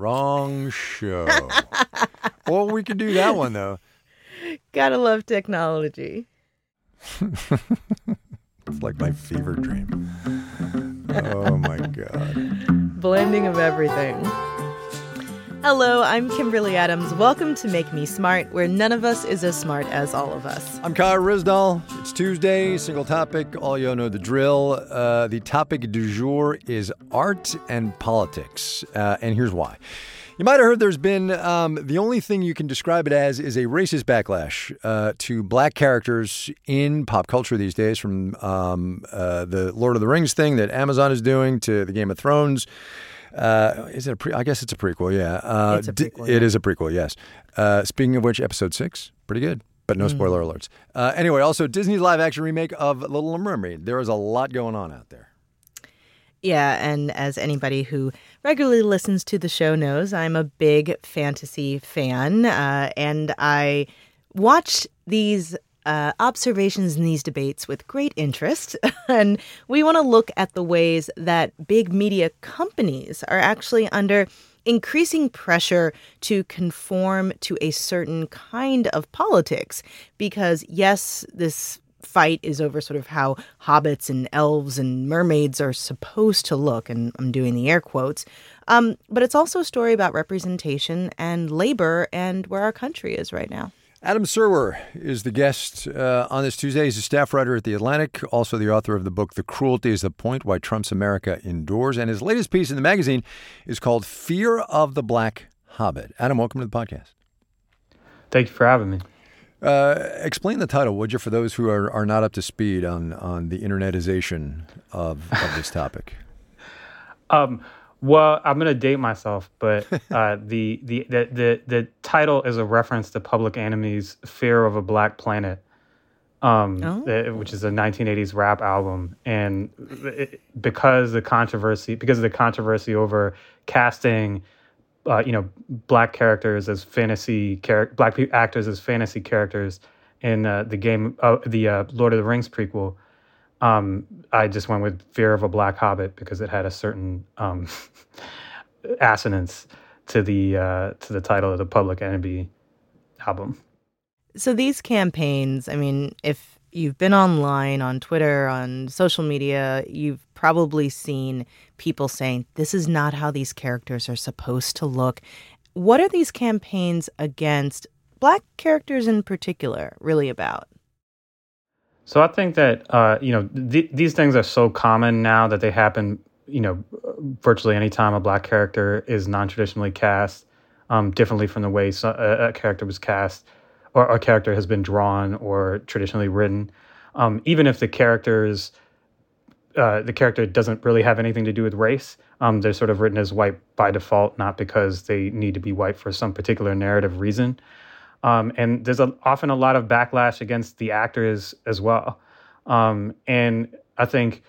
Wrong show. well, we could do that one though. Gotta love technology. It's like my fever dream. Oh my god. Blending of everything. Hello, I'm Kimberly Adams. Welcome to Make Me Smart, where none of us is as smart as all of us. I'm Kai Ryssdal. It's Tuesday, single topic. All y'all know the drill. Uh, the topic du jour is art and politics. Uh, and here's why. You might have heard there's been um, the only thing you can describe it as is a racist backlash uh, to black characters in pop culture these days, from um, uh, the Lord of the Rings thing that Amazon is doing to the Game of Thrones. Uh, is it a pre? I guess it's a prequel. Yeah, uh, It's a prequel, d- yeah. is a prequel. Yes. Uh, speaking of which, episode six, pretty good, but no spoiler alerts. Uh, anyway, also Disney's live action remake of Little Mermaid. There is a lot going on out there. Yeah, and as anybody who regularly listens to the show knows, I'm a big fantasy fan, uh, and I watch these uh, observations in these debates with great interest. and we want to look at the ways that big media companies are actually under increasing pressure to conform to a certain kind of politics. Because, yes, this fight is over sort of how hobbits and elves and mermaids are supposed to look, and I'm doing the air quotes. Um, but it's also a story about representation and labor and where our country is right now. Adam Serwer is the guest uh, on this Tuesday. He's a staff writer at The Atlantic, also the author of the book The Cruelty is the Point Why Trump's America Endures. And his latest piece in the magazine is called Fear of the Black Hobbit. Adam, welcome to the podcast. Thank you for having me. Uh, explain the title, would you, for those who are, are not up to speed on, on the internetization of, of this topic? Um, well, I'm gonna date myself, but uh, the, the the the the title is a reference to Public Enemy's "Fear of a Black Planet," um, Oh. uh, which is a 1980s rap album, and it, because the controversy, because of the controversy over casting, uh, you know, black characters as fantasy char- black pe- actors as fantasy characters in uh, the game, uh, the uh, Lord of the Rings prequel. Um, I just went with Fear of a Black Hobbit because it had a certain um, assonance to the uh, to the title of the Public Enemy album. So these campaigns, I mean, if you've been online on Twitter, on social media, you've probably seen people saying this is not how these characters are supposed to look. What are these campaigns against black characters in particular really about? So I think that uh, you know th- these things are so common now that they happen. You know, virtually any time a black character is non-traditionally cast, um, differently from the way so- a, a character was cast, or a character has been drawn or traditionally written. Um, even if the characters, uh, the character doesn't really have anything to do with race, um, they're sort of written as white by default, not because they need to be white for some particular narrative reason. Um, and there's a, often a lot of backlash against the actors as well. Um, and I think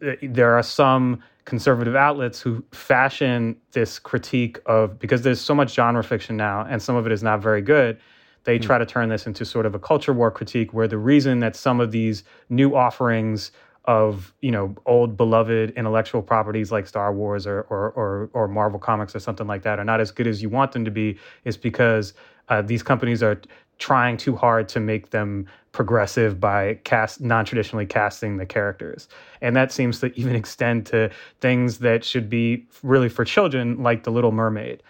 th- there are some conservative outlets who fashion this critique of because there's so much genre fiction now, and some of it is not very good. They try to turn this into sort of a culture war critique, where the reason that some of these new offerings of you know old beloved intellectual properties like Star Wars or or or, or Marvel comics or something like that are not as good as you want them to be is because uh, these companies are trying too hard to make them progressive by cast non-traditionally casting the characters. And that seems to even extend to things that should be really for children like the little mermaid.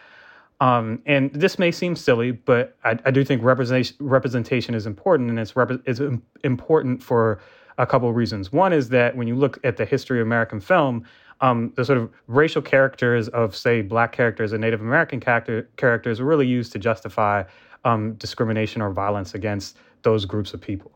Um, and this may seem silly, but I, I do think representation representation is important, and it's rep- it's important for a couple of reasons. One is that when you look at the history of American film, um, the sort of racial characters of, say, black characters and Native American character, characters were really used to justify um, discrimination or violence against those groups of people.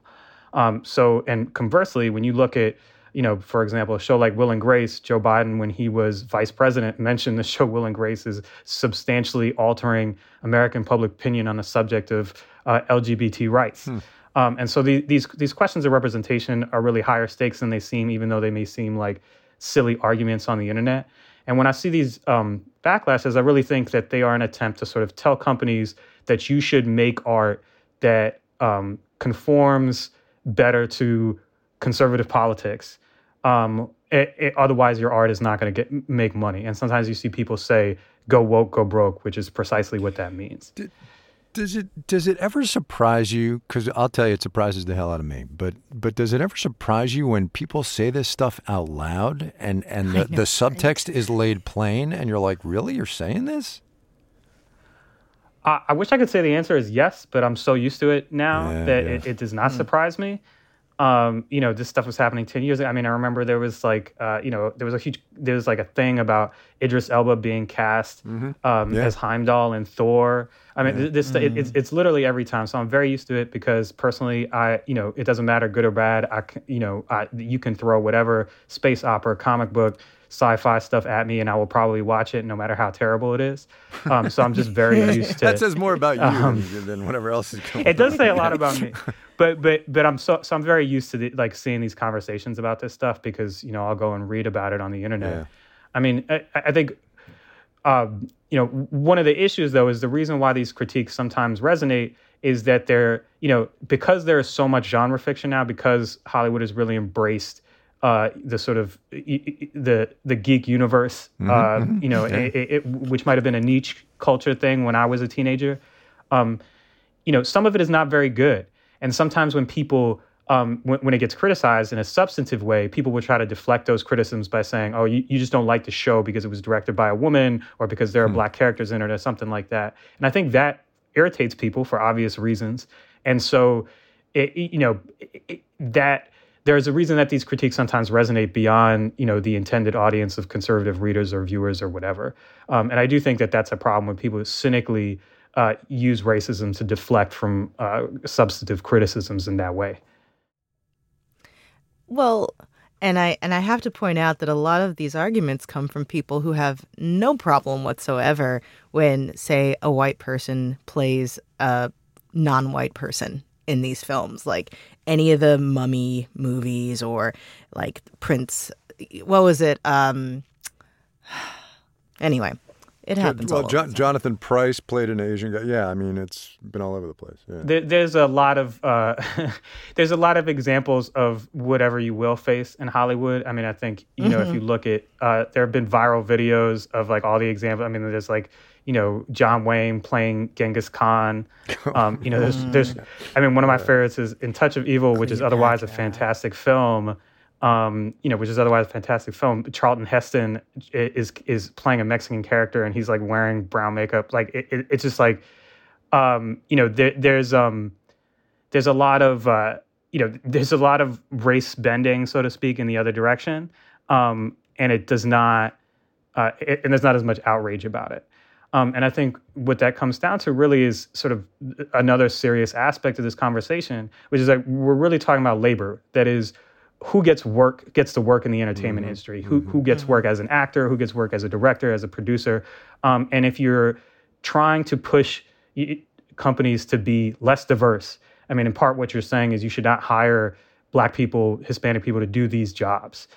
Um, so, and conversely, when you look at you know, for example, a show like Will and Grace, Joe Biden, when he was vice president, mentioned the show Will and Grace is substantially altering American public opinion on the subject of uh, LGBT rights. Um, and so the, these these questions of representation are really higher stakes than they seem, even though they may seem like silly arguments on the internet. And when I see these um, backlashes, I really think that they are an attempt to sort of tell companies that you should make art that um, conforms better to conservative politics, um, it, it, otherwise your art is not going to get make money. And sometimes you see people say, "Go woke, go broke," which is precisely what that means. Did, does it does it ever surprise you? Because I'll tell you, it surprises the hell out of me. But but does it ever surprise you when people say this stuff out loud and and the, the subtext is laid plain, and you're like, really, you're saying this? I, I wish I could say the answer is yes, but I'm so used to it now Yeah, that yeah. it, it does not surprise me. Um, you know, this stuff was happening 10 years ago. I mean, I remember there was like, uh, you know, there was a huge, there was like a thing about Idris Elba being cast um, Yeah. as Heimdall in Thor. I mean, th- this, it, it's, it's literally every time. So I'm very used to it because personally, I, you know, it doesn't matter good or bad. I, you know, I, you can throw whatever space opera, comic book, sci-fi stuff at me and I will probably watch it no matter how terrible it is. Um, so I'm just very used to That says more about you Um, than, than whatever else is going. it does on. say a lot about me but but but i'm so so i'm very used to the, like seeing these conversations about this stuff because you know i'll go and read about it on the internet Yeah. i mean i, I think um, you know one of the issues though is the reason why these critiques sometimes resonate is that they're you know because there is so much genre fiction now because hollywood has really embraced uh, the sort of the the geek universe, uh, you know, it, it, it- which might have been a niche culture thing when I was a teenager. Um, you know, some of it is not very good. And sometimes when people, um, when, when it gets criticized in a substantive way, people will try to deflect those criticisms by saying, oh, you, you just don't like the show because it was directed by a woman or because there are black characters in it or something like that. And I think that irritates people for obvious reasons. And so, it, you know, it- that there's a reason that these critiques sometimes resonate beyond you know the intended audience of conservative readers or viewers or whatever um, and i do think that that's a problem when people cynically uh, use racism to deflect from uh, substantive criticisms in that way Well, and I and I have to point out that a lot of these arguments come from people who have no problem whatsoever when, say, a white person plays a non-white person in these films, like any of the Mummy movies or like Prince. What was it? Um. Anyway, it happens. all Well, over the. Jonathan Pryce played an Asian guy. Yeah, I mean, it's been all over the place. Yeah. there, there's a lot of uh, there's a lot of examples of whatever you will face in Hollywood. I mean, I think you know if you look at uh, there have been viral videos of like all the examples. I mean, there's like you know John Wayne playing Genghis Khan. Um, you know, there's there's I mean one of my favorites is In Touch of Evil, which is otherwise a fantastic film. Um, you know, which is otherwise a fantastic film. Charlton Heston is is playing a Mexican character, and he's like wearing brown makeup. Like it, it, it's just like um, you know, there, there's um, there's a lot of uh, you know, there's a lot of race bending, so to speak, in the other direction, um, and it does not, uh, it, and there's not as much outrage about it. Um, and I think what that comes down to really is sort of another serious aspect of this conversation, which is that we're really talking about labor. That is, who gets work gets to work in the entertainment industry who who gets work as an actor who gets work as a director as a producer. Um, and if you're trying to push companies to be less diverse i mean in part what you're saying is you should not hire black people hispanic people to do these jobs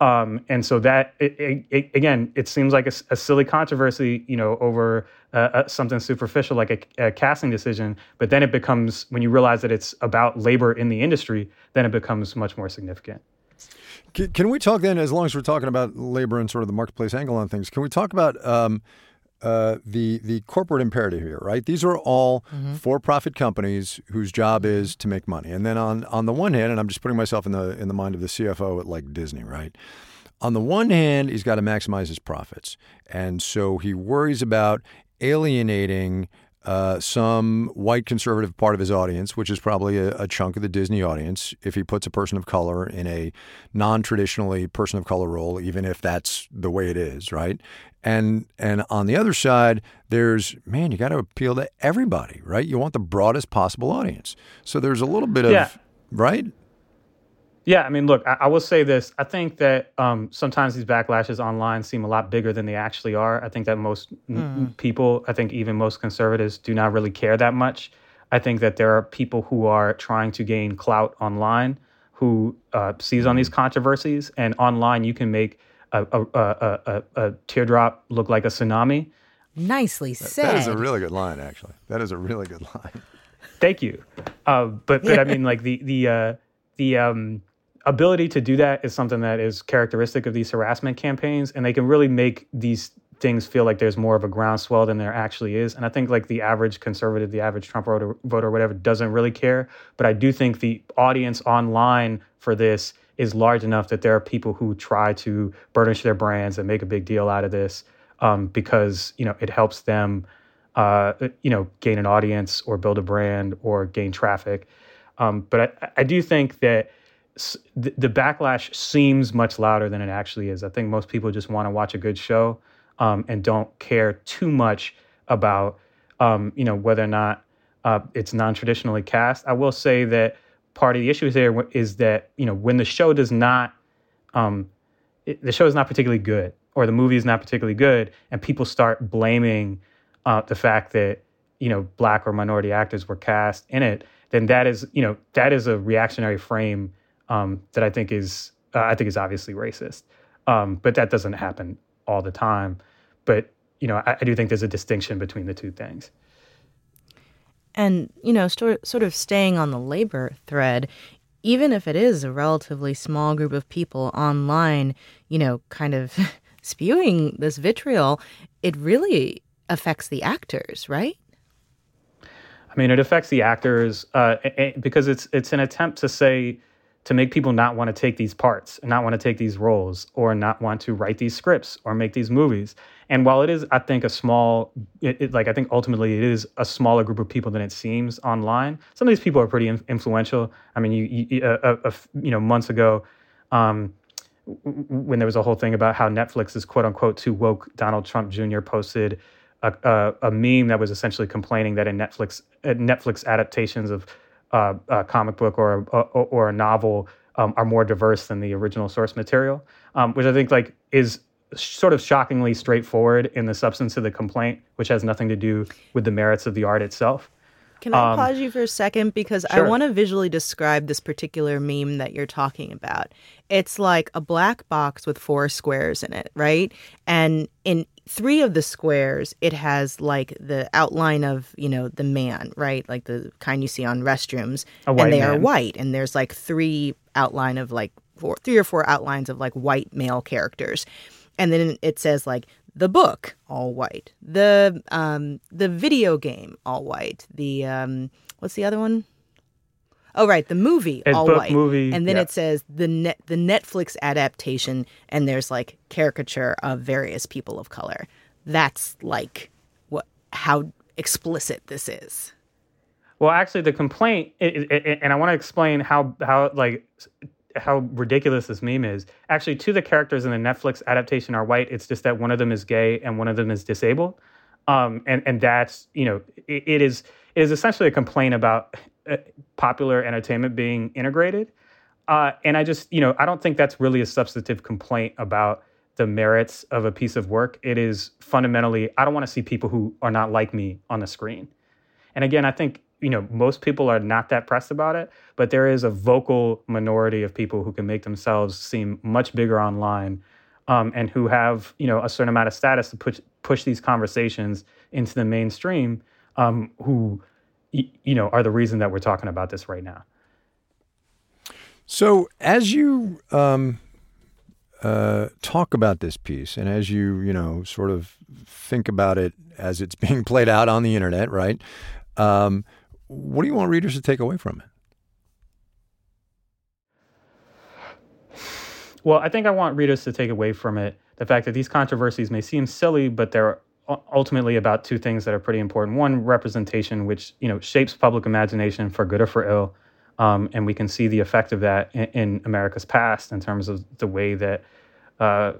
um, and so that it, it, again it seems like a silly controversy you know over uh, uh, something superficial like a, a casting decision but then it becomes when you realize that it's about labor in the industry then it becomes much more significant. Can, can we talk then, as long as we're talking about labor and sort of the marketplace angle on things, can we talk about um, uh, the the corporate imperative here, right? These are all for-profit companies whose job is to make money. And then on on the one hand, and I'm just putting myself in the in the mind of the CFO at like Disney, right? On the one hand, he's got to maximize his profits, and so he worries about alienating uh, some white conservative part of his audience, which is probably a, a chunk of the Disney audience, if he puts a person of color in a non traditionally person of color role, even if that's the way it is, right? And and on the other side, there's man, you got to appeal to everybody, right? You want the broadest possible audience. So there's a little bit of Yeah. right. Yeah, I mean, look, I, I will say this. I think that um, sometimes these backlashes online seem a lot bigger than they actually are. I think that most n- people, I think even most conservatives, do not really care that much. I think that there are people who are trying to gain clout online who uh, seize on these controversies, and online you can make a, a, a, a, a teardrop look like a tsunami. Nicely said. That is a really good line, actually. That is a really good line. Thank you. Uh, but but I mean, like the the uh, the um, ability to do that is something that is characteristic of these harassment campaigns, and they can really make these things feel like there's more of a groundswell than there actually is. And I think like the average conservative, the average Trump voter, voter, whatever, doesn't really care. But I do think the audience online for this is large enough that there are people who try to burnish their brands and make a big deal out of this um, because you know it helps them, uh, you know, gain an audience or build a brand or gain traffic. Um, but I, I do think that the, backlash seems much louder than it actually is. I think most people just want to watch a good show um, and don't care too much about um, you know whether or not uh, it's non-traditionally cast. I will say that part of the issue here is that you know when the show does not um, it, the show is not particularly good or the movie is not particularly good, and people start blaming uh, the fact that you know black or minority actors were cast in it, then that is you know that is a reactionary frame um, that I think is uh, I think is obviously racist. Um, but that doesn't happen all the time. But you know, I, I do think there's a distinction between the two things. And you know, sort sort of staying on the labor thread, even if it is a relatively small group of people online, you know, kind of spewing this vitriol, it really affects the actors, right? I mean, it affects the actors uh, because it's it's an attempt to say to make people not want to take these parts and not want to take these roles or not want to write these scripts or make these movies. And while it is, I think, a small, it, it, like I think ultimately it is a smaller group of people than it seems online. Some of these people are pretty in, influential. I mean, you, you, uh, uh, you know, months ago, um, when there was a whole thing about how Netflix is quote unquote too woke, Donald Trump Jr. posted a, a, a meme that was essentially complaining that in Netflix uh, Netflix adaptations of uh, a comic book or a, or a novel um, are more diverse than the original source material, um, which I think like is sort of shockingly straightforward in the substance of the complaint, which has nothing to do with the merits of the art itself. Can I um, pause you for a second because sure. I want to visually describe this particular meme that you're talking about. It's like a black box with four squares in it, right? And in three of the squares, it has like the outline of, you know, the man, right? Like the kind you see on restrooms. and they man. are white. And there's like three outline of like four, three or four outlines of like white male characters. And then it says like the book, all white. The um the video game, all white. The um what's the other one? Oh, right, the movie, it's all book, white, movie, and then yeah. it says the net the Netflix adaptation, and there's like caricature of various people of color. That's like what how explicit this is. Well, actually, the complaint, it, it, and I want to explain how how like how ridiculous this meme is. Actually, two of the characters in the Netflix adaptation are white. It's just that one of them is gay and one of them is disabled. Um, and and that's you know it, it is it is essentially a complaint about uh, popular entertainment being integrated. Uh, and I just, you know, I don't think that's really a substantive complaint about the merits of a piece of work. It is fundamentally, I don't want to see people who are not like me on the screen. And again, I think, you know, most people are not that pressed about it, but there is a vocal minority of people who can make themselves seem much bigger online um, and who have, you know, a certain amount of status to push, push these conversations into the mainstream um, who, you know, are the reason that we're talking about this right now. So, as you um, uh, talk about this piece, and as you, you know, sort of think about it as it's being played out on the internet, right? What do you want readers to take away from it? Well, I think I want readers to take away from it the fact that these controversies may seem silly, but they're ultimately about two things that are pretty important. One, representation, which you know shapes public imagination for good or for ill, um, and we can see the effect of that in, in, America's past in terms of the way that uh,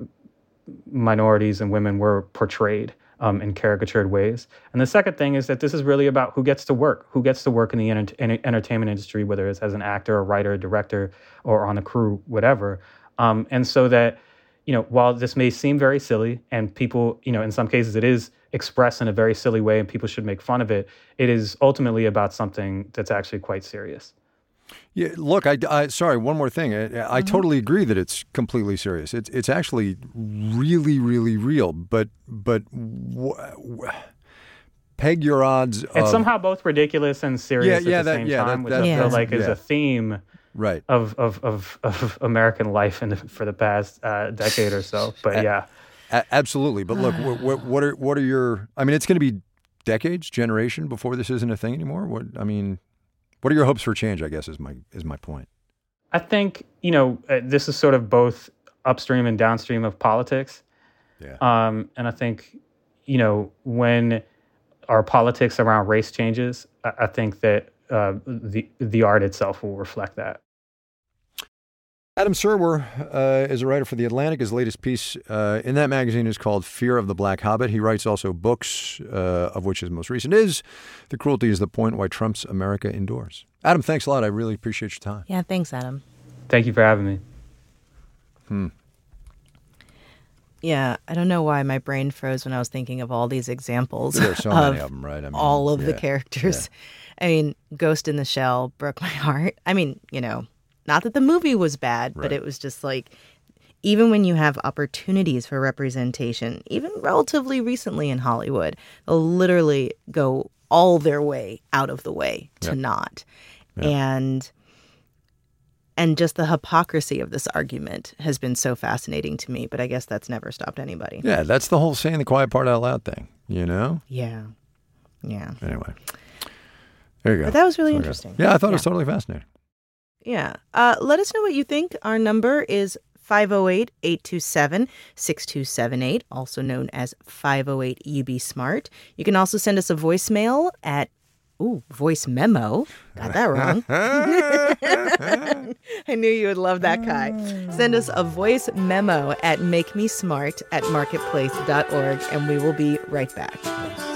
minorities and women were portrayed um, in caricatured ways. And the second thing is that this is really about who gets to work, who gets to work in the enter- entertainment industry, whether it's as an actor, a writer, a director, or on a crew, whatever. Um, and so that you know, while this may seem very silly and people, you know, in some cases it is expressed in a very silly way and people should make fun of it, it is ultimately about something that's actually quite serious. Yeah, look, I, I sorry, one more thing. I, I mm-hmm. totally agree that it's completely serious. It's it's actually really really real, but but w- w- peg your odds. It's somehow both ridiculous and serious yeah, yeah, at the that, same yeah, time, that, which that, I feel like is a theme right. of of of, of American life in the, for the past uh, decade or so. But yeah, A- absolutely. But look, what, what, what are what are your? I mean, it's going to be decades, generation before this isn't a thing anymore. What I mean, what are your hopes for change? I guess is my is my point. I think you know uh, this is sort of both upstream and downstream of politics. Yeah. Um, and I think, you know, when our politics around race changes, I, I think that uh, the the art itself will reflect that. Adam Serwer uh, is a writer for The Atlantic. His latest piece uh, in that magazine is called Fear of the Black Hobbit. He writes also books, uh, of which his most recent is The Cruelty is the Point Why Trump's America Endures. Adam, thanks a lot. I really appreciate your time. Yeah, thanks, Adam. Thank you for having me. Hmm. Yeah, I don't know why my brain froze when I was thinking of all these examples There's so of many of them, right? I mean, all of the yeah. characters. I mean, Ghost in the Shell broke my heart. I mean, you know, not that the movie was bad, but it was just like even when you have opportunities for representation, even relatively recently in Hollywood, they'll literally go all their way out of the way to Yep. not. And and just the hypocrisy of this argument has been so fascinating to me, but I guess that's never stopped anybody. Yeah, that's the whole saying the quiet part out loud thing, you know? Yeah. Yeah. Anyway, there you go. But that was really Okay. interesting. Yeah, I thought it was totally fascinating. Yeah. Uh, let us know what you think. Our number is 508 827 6278, also known as 508 UB Smart. You can also send us a voicemail at, ooh, voice memo. Got that wrong. I knew you would love that, Kai. Send us a voice memo at makemesmart at marketplace.org, and we will be right back.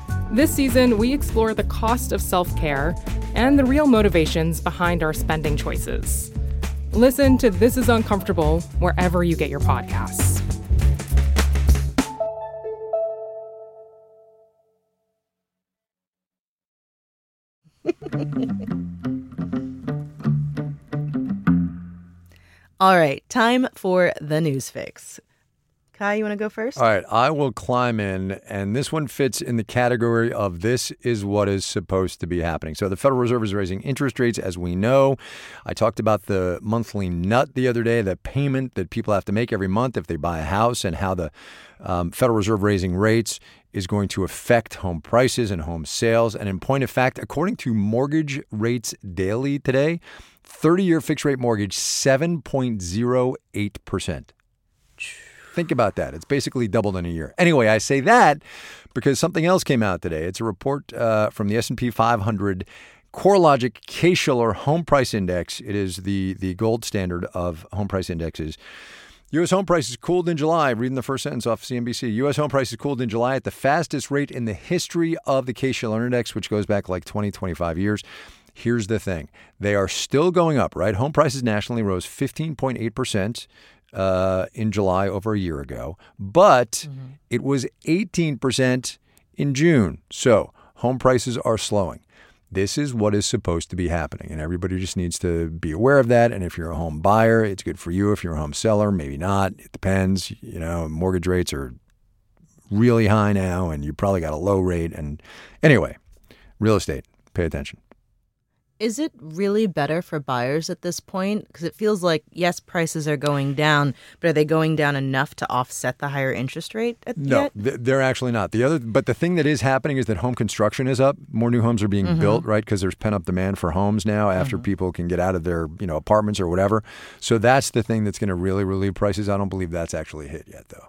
This season, we explore the cost of self care and the real motivations behind our spending choices. Listen to This Is Uncomfortable wherever you get your podcasts. All right, time for the news fix. Kai, you want to go first? All right, I will climb in, and this one fits in the category of this is what is supposed to be happening. So, the Federal Reserve is raising interest rates, as we know. I talked about the monthly nut the other day, the payment that people have to make every month if they buy a house, and how the um, Federal Reserve raising rates is going to affect home prices and home sales. And in point of fact, according to Mortgage Rates Daily today, 30 year fixed rate mortgage, 7.08%. Think about that. It's basically doubled in a year. Anyway, I say that because something else came out today. It's a report uh, from the S&P 500 CoreLogic Case-Shiller Home Price Index. It is the the gold standard of home price indexes. U.S. home prices cooled in July. Reading the first sentence off CNBC. U.S. home prices cooled in July at the fastest rate in the history of the Case-Shiller Index, which goes back like 20, 25 years. Here's the thing. They are still going up, right? Home prices nationally rose 15.8% uh, in July over a year ago, but it was 18% in June. So home prices are slowing. This is what is supposed to be happening, and everybody just needs to be aware of that. And if you're a home buyer, it's good for you. If you're a home seller, maybe not. It depends. You know, mortgage rates are really high now, and you probably got a low rate. And anyway, real estate, pay attention. Is it really better for buyers at this point? Because it feels like, yes, prices are going down, but are they going down enough to offset the higher interest rate at, No, th- they're actually not. The other, but the thing that is happening is that home construction is up. More new homes are being built, right? Because there's pent up demand for homes now after people can get out of their, you know, apartments or whatever. So that's the thing that's going to really relieve prices. I don't believe that's actually hit yet, though.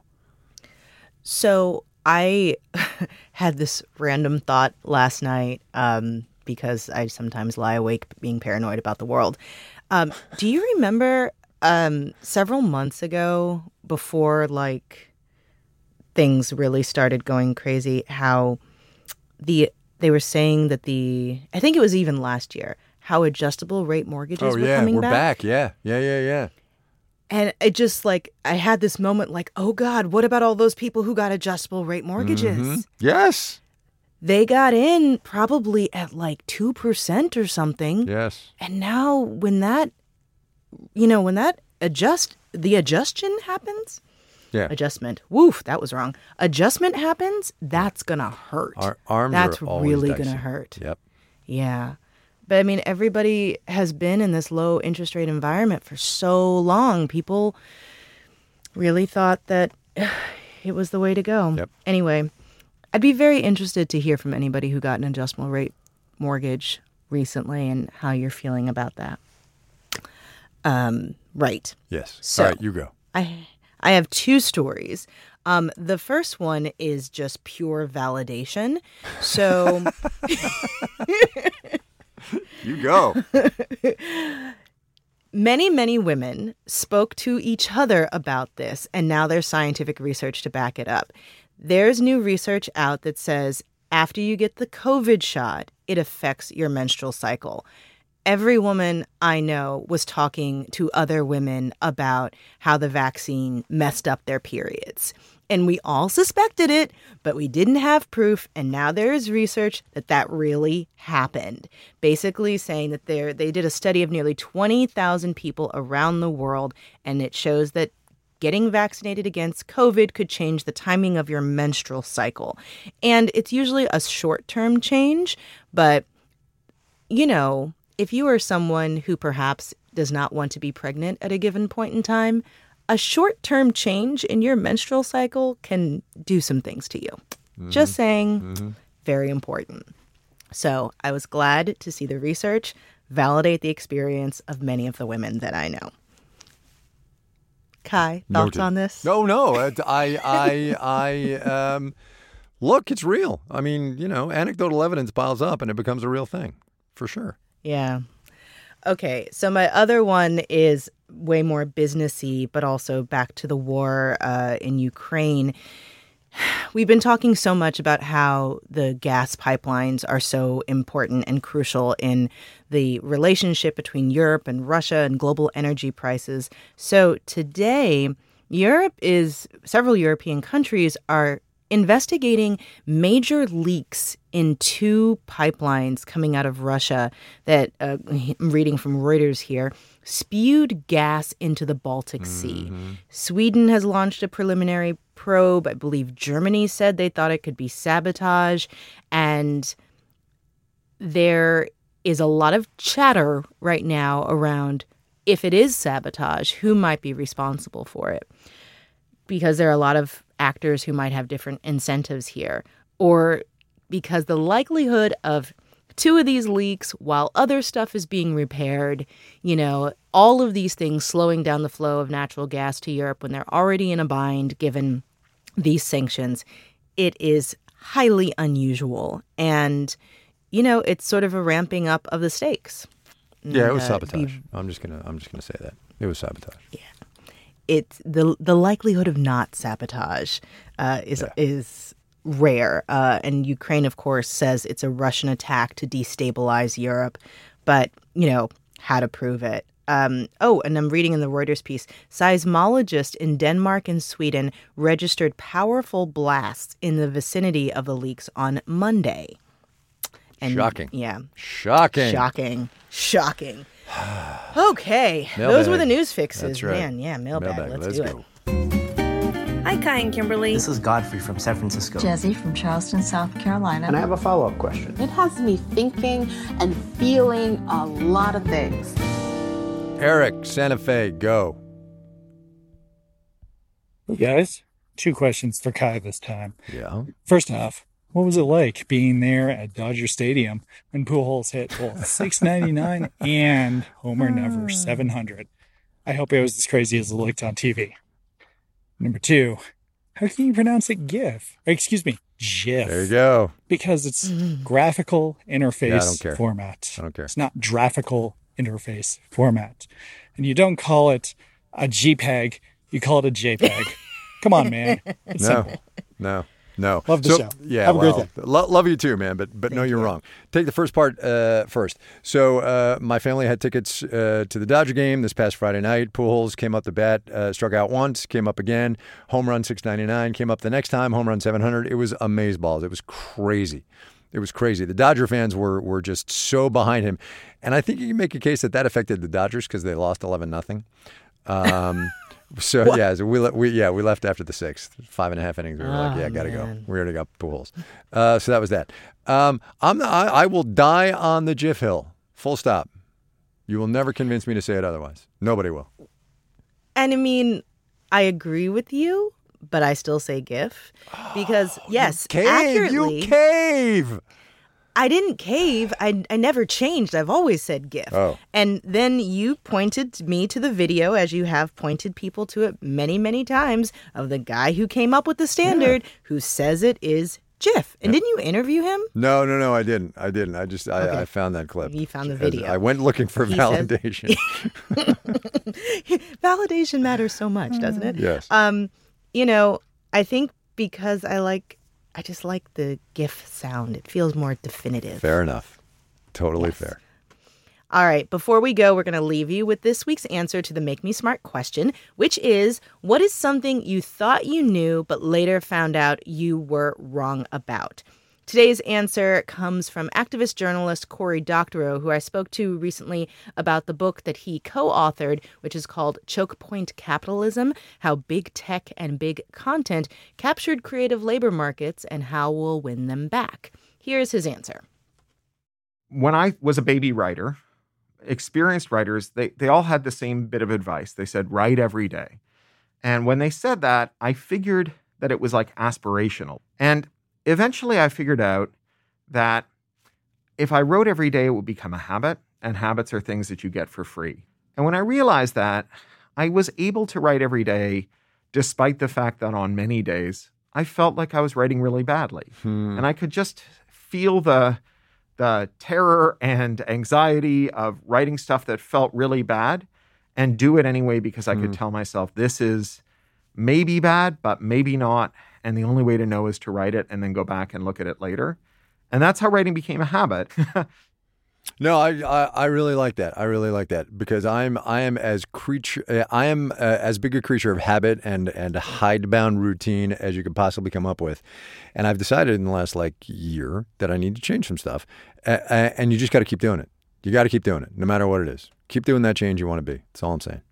So I had this random thought last night um, because I sometimes lie awake being paranoid about the world. Um, do you remember um, several months ago, before like things really started going crazy, how the they were saying that the I think it was even last year how adjustable rate mortgages Oh were yeah, coming we're back. Yeah, yeah, yeah, yeah. And it just like I had this moment like, oh God, what about all those people who got adjustable rate mortgages? Mhm. Yes, They got in probably at like two percent or something. yes. And now when that you know, when that adjust the adjustment happens, Yeah. adjustment. Woof, that was wrong. Adjustment happens, that's gonna hurt. Our arms that's really gonna hurt. Yep. Yeah. But I mean, everybody has been in this low interest rate environment for so long. People really thought that it was the way to go. Yep. Anyway, I'd be very interested to hear from anybody who got an adjustable rate mortgage recently and how you're feeling about that. Um, right. Yes. So- All right, you go. I I have two stories. Um, the first one is just pure validation. So You go. many, many women spoke to each other about this, and now there's scientific research to back it up. There's new research out that says after you get the COVID shot, it affects your menstrual cycle. Every woman I know was talking to other women about how the vaccine messed up their periods. And we all suspected it, but we didn't have proof. And now there is research that that really happened. Basically, saying that they did a study of nearly 20,000 people around the world, and it shows that getting vaccinated against COVID could change the timing of your menstrual cycle. And it's usually a short term change, but you know, if you are someone who perhaps does not want to be pregnant at a given point in time, a short term change in your menstrual cycle can do some things to you. Mm-hmm. Just saying, mm-hmm. very important. So I was glad to see the research validate the experience of many of the women that I know. Kai, thoughts Noted. on this? No, no. I, I, I. Um, look, it's real. I mean, you know, anecdotal evidence piles up, and it becomes a real thing, for sure. Yeah. Okay, so my other one is way more businessy, but also back to the war uh, in Ukraine. We've been talking so much about how the gas pipelines are so important and crucial in the relationship between Europe and Russia and global energy prices. So today, Europe is several European countries are investigating major leaks in two pipelines coming out of Russia that uh, I'm reading from Reuters here spewed gas into the Baltic Sea. Sweden has launched a preliminary probe. I believe Germany said they thought it could be sabotage. And there is a lot of chatter right now around if it is sabotage, who might be responsible for it? Because there are a lot of actors who might have different incentives here, or because the likelihood of two of these leaks while other stuff is being repaired, you know, all of these things slowing down the flow of natural gas to Europe when they're already in a bind given these sanctions, it is highly unusual. And, you know, it's sort of a ramping up of the stakes. Yeah, it was Uh, sabotage. I'm just gonna. I'm just gonna say that it was sabotage. Yeah, it's the the likelihood of not sabotage uh, is is rare. Uh, and Ukraine, of course, says it's a Russian attack to destabilize Europe, but you know how to prove it. Um, oh, and I'm reading in the Reuters piece: seismologists in Denmark and Sweden registered powerful blasts in the vicinity of the leaks on Monday. And, Shocking. Yeah. Shocking. Shocking. Shocking. Okay. Those were the news fixes. That's right. Man, yeah, mailbag. Mailbag. Let's, Let's do go. it. Hi, Kai and Kimberly. This is Godfrey from San Francisco. Jesse from Charleston, South Carolina. And I have a follow up question. It has me thinking and feeling a lot of things. Eric, Santa Fe, go. Hey guys, two questions for Kai this time. Yeah. First off, what was it like being there at Dodger Stadium when Pujols hit both 699 and Homer Never hmm. 700? I hope it was as crazy as it looked on TV. Number two, how can you pronounce it GIF? Or, excuse me, GIF. There you go. Because it's mm. graphical interface Yeah, I don't care. format. I don't care. It's not graphical interface format. And you don't call it a JPEG, you call it a JPEG. Come on, man. It's No. simple. No. No. Love the So- show. Yeah, Have a great day. lo- love you too, man. But but no, you're wrong. Take the first part uh, first. So uh, my family had tickets uh, to the Dodger game this past Friday night. Pujols came up the bat, uh, struck out once, came up again, home run 699, came up the next time, home run 700. It was amazeballs. It was crazy. It was crazy. The Dodger fans were were just so behind him, and I think you can make a case that that affected the Dodgers because they lost 11 nothing. Um, so yeah, so we, le- we yeah we left after the sixth, five and a half innings. We were like, Oh, yeah, gotta man. go. We already got Pujols. Uh, so that was that. Um, I'm the, I, I will die on the GIF hill. Full stop. You will never convince me to say it otherwise. Nobody will. And I mean, I agree with you, but I still say GIF because yes, Cave, accurately, you cave. I didn't cave. I I never changed. I've always said GIF. Oh. And then you pointed me to the video, as you have pointed people to it many, many times, of the guy who came up with the standard, who says it is GIF. And didn't you interview him? No, no, no. I didn't. I didn't. I just I, Okay. I found that clip. You found the video. I went looking for He says- validation. Validation matters so much, doesn't it? yes. Um, you know, I think because I like, I just like the GIF sound. It feels more definitive. fair enough. Totally fair. All right, before we go, we're going to leave you with this week's answer to the Make Me Smart question, which is what is something you thought you knew but later found out you were wrong about? Today's answer comes from activist journalist Cory Doctorow, who I spoke to recently about the book that he co authored, which is called Choke Point Capitalism How Big Tech and Big Content Captured Creative Labor Markets and How We'll Win Them Back. Here's his answer. when I was a baby writer, experienced writers, they, they all had the same bit of advice. They said, write every day. And when they said that, I figured that it was like aspirational. And eventually I figured out that if I wrote every day, it would become a habit, and habits are things that you get for free. And when I realized that, I was able to write every day, despite the fact that on many days, I felt like I was writing really badly. Hmm. And I could just feel the the terror and anxiety of writing stuff that felt really bad and do it anyway because I could hmm. tell myself this is maybe bad, but maybe not. And the only way to know is to write it and then go back and look at it later. And that's how writing became a habit. No, I, I I really like that. I really like that because I'm I am as creature uh, I am uh, as big a creature of habit and and hidebound routine as you could possibly come up with, and I've decided in the last like year that I need to change some stuff, uh, and you just got to keep doing it. You got to keep doing it, no matter what it is. Keep doing that change you want to be. That's all I'm saying.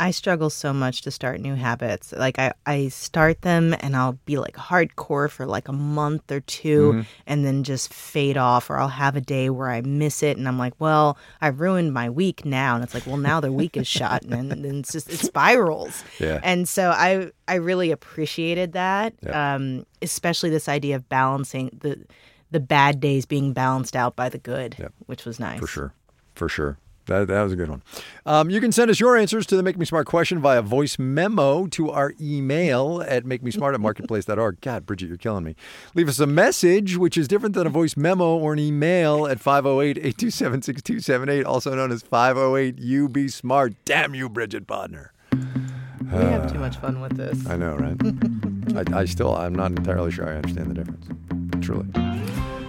I struggle so much to start new habits. Like I, I start them and I'll be like hardcore for like a month or 2 Mm-hmm. and then just fade off or I'll have a day where I miss it and I'm like, well, I ruined my week now. And it's like, well, now the week is shot and then it's just it spirals. Yeah. And so I I really appreciated that. Um, especially this idea of balancing the the bad days being balanced out by the good, which was nice. For sure. For sure. That, that was a good one. Um, you can send us your answers to the Make Me Smart question via voice memo to our email at makemesmart at marketplace.org. God, Bridget, you're killing me. Leave us a message, which is different than a voice memo or an email at 508 827 6278, also known as 508 UB Smart. Damn you, Bridget Bodner. We have too much fun with this. I know, right? I, I still, I'm not entirely sure I understand the difference. Truly.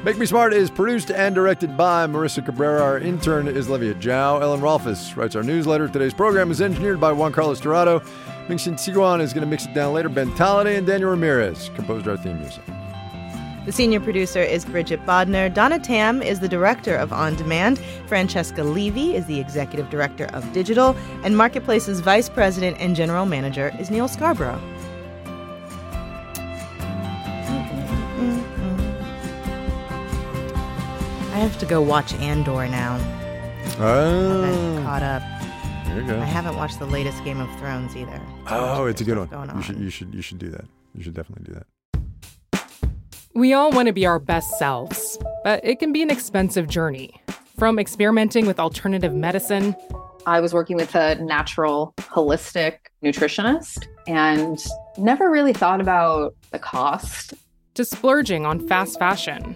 Make Me Smart is produced and directed by Marissa Cabrera. Our intern is Livia Zhao. Ellen Rolfes writes our newsletter. Today's program is engineered by Juan Carlos Dorado. Mingxin Siguan is going to mix it down later. Ben Tolliday and Daniel Ramirez composed our theme music. The senior producer is Bridget Bodner. Donna Tam is the director of On Demand. Francesca Levy is the executive director of Digital. And Marketplace's vice president and general manager is Neil Scarborough. I have to go watch Andor now. I'm Oh, caught up. there you go. I haven't watched the latest Game of Thrones either. Oh, it's a good one. Going You should, you should, you should do that. You should definitely do that. We all want to be our best selves, but it can be an expensive journey. From experimenting with alternative medicine I was working with a natural holistic nutritionist and never really thought about the cost. to splurging on fast fashion.